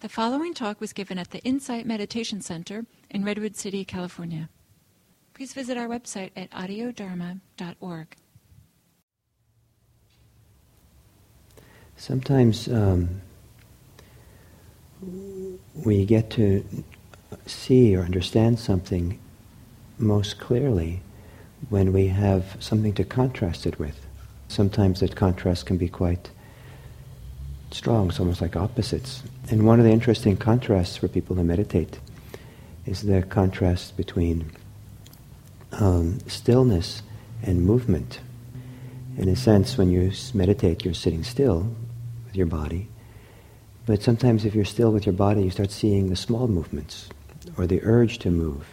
The following talk was given at the Insight Meditation Center in Redwood City, California. Please visit our website at audiodharma.org. Sometimes um, we get to see or understand something most clearly when we have something to contrast it with. Sometimes that contrast can be quite strong, it's almost like opposites. And one of the interesting contrasts for people who meditate is the contrast between um, stillness and movement. In a sense, when you meditate, you're sitting still with your body. But sometimes, if you're still with your body, you start seeing the small movements or the urge to move.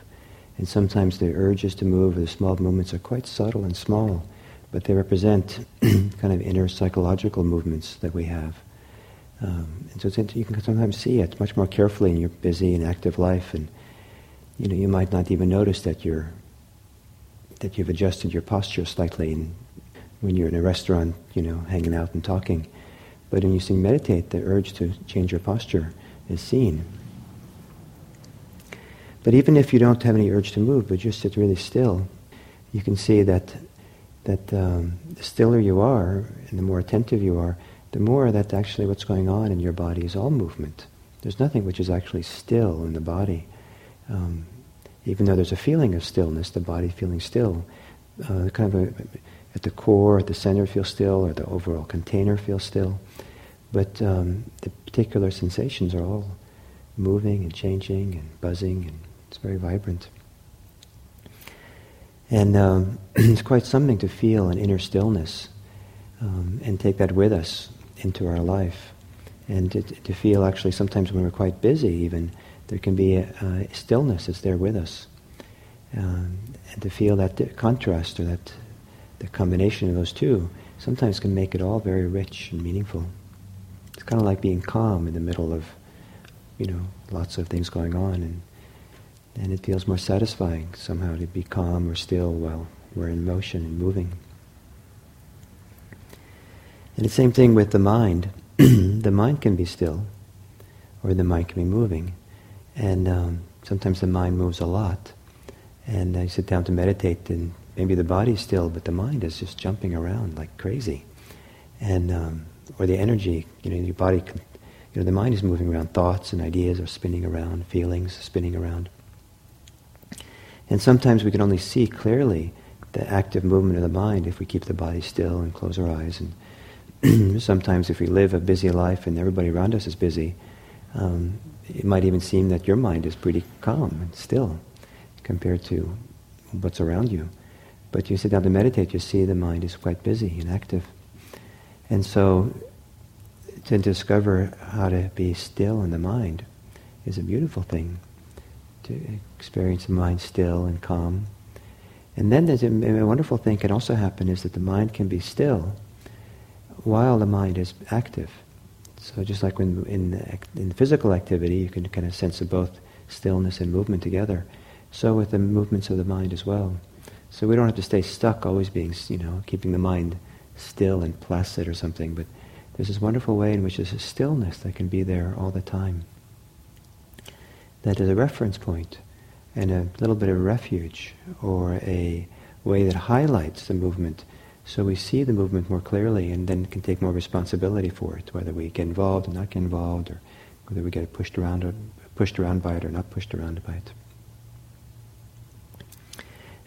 And sometimes the urges to move or the small movements are quite subtle and small, but they represent kind of inner psychological movements that we have. Um, and so you can sometimes see it much more carefully in your busy and active life, and you know you might not even notice that you're that you've adjusted your posture slightly in, when you're in a restaurant, you know, hanging out and talking. But when you sing meditate, the urge to change your posture is seen. But even if you don't have any urge to move, but just sit really still, you can see that that um, the stiller you are and the more attentive you are, the more that actually what's going on in your body is all movement. There's nothing which is actually still in the body. Um, even though there's a feeling of stillness, the body feeling still, uh, kind of a, at the core, at the center feels still, or the overall container feels still. But um, the particular sensations are all moving and changing and buzzing, and it's very vibrant. And um, it's quite something to feel an inner stillness um, and take that with us into our life. And to, to, feel actually sometimes when we're quite busy, even, there can be a, a stillness that's there with us. Um, and to feel that contrast or that the combination of those two sometimes can make it all very rich and meaningful. It's kind of like being calm in the middle of, you know, lots of things going on, and and it feels more satisfying somehow to be calm or still while we're in motion and moving. And the same thing with the mind. the mind can be still, or the mind can be moving. And um, sometimes the mind moves a lot. And I sit down to meditate, and maybe the body's still, but the mind is just jumping around like crazy. And um, or the energy, you know, your body, you know, the mind is moving around. Thoughts and ideas are spinning around. Feelings spinning around. And sometimes we can only see clearly the active movement of the mind if we keep the body still and close our eyes and sometimes if we live a busy life and everybody around us is busy, um, it might even seem that your mind is pretty calm and still compared to what's around you. But you sit down to meditate, you see the mind is quite busy and active. And so to discover how to be still in the mind is a beautiful thing. To experience the mind still and calm. And then there's a, a wonderful thing can also happen is that the mind can be still while the mind is active. So just like when in, in physical activity, you can kind of sense of both stillness and movement together. So with the movements of the mind as well. So we don't have to stay stuck always being, you know, keeping the mind still and placid or something, but there's this wonderful way in which there's a stillness that can be there all the time. That is a reference point and a little bit of refuge or a way that highlights the movement so we see the movement more clearly and then can take more responsibility for it, whether we get involved or not get involved, or whether we get pushed around or pushed around by it or not pushed around by it.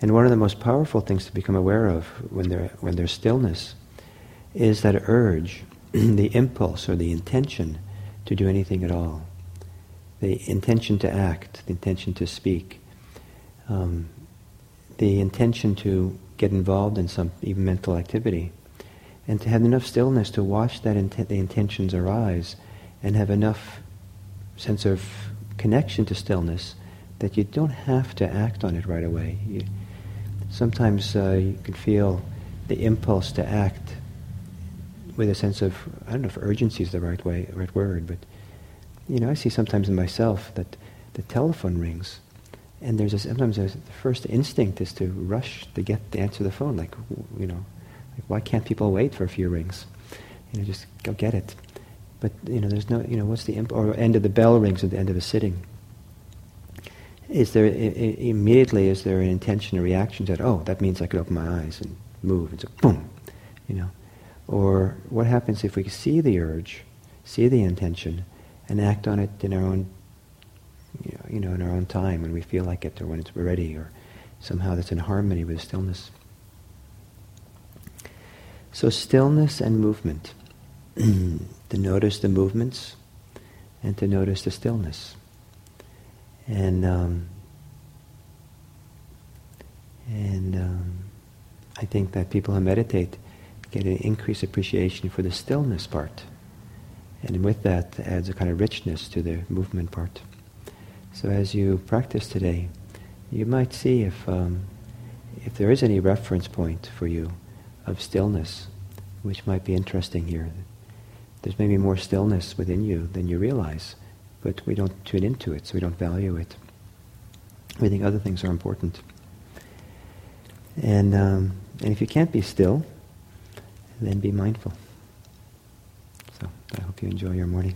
And one of the most powerful things to become aware of when, there, when there's stillness is that urge, the impulse or the intention to do anything at all, the intention to act, the intention to speak, um, the intention to get involved in some even mental activity, and to have enough stillness to watch that the intentions arise, and have enough sense of connection to stillness that you don't have to act on it right away. You, sometimes uh, you can feel the impulse to act with a sense of I don't know if urgency is the right way, right word, but you know I see sometimes in myself that the telephone rings and there's a, sometimes a, the first instinct is to rush to get to answer the phone. Like, you know, like why can't people wait for a few rings? You know, just go get it. But you know, there's no, you know, what's the imp- or end of the bell rings at the end of a sitting. Is there I- I- immediately is there an intention, a reaction that? Oh, that means I could open my eyes and move, and so boom, you know. Or what happens if we see the urge, see the intention, and act on it in our own, you know in our own time when we feel like it, or when it's ready, or somehow that's in harmony with stillness. So stillness and movement. to notice the movements and to notice the stillness. And um, and um, I think that people who meditate get an increased appreciation for the stillness part. And with that adds a kind of richness to the movement part. So as you practice today, you might see if um, if there is any reference point for you of stillness, which might be interesting here. There's maybe more stillness within you than you realize, but we don't tune into it, so we don't value it. We think other things are important. And, um, and if you can't be still, then be mindful. So I hope you enjoy your morning.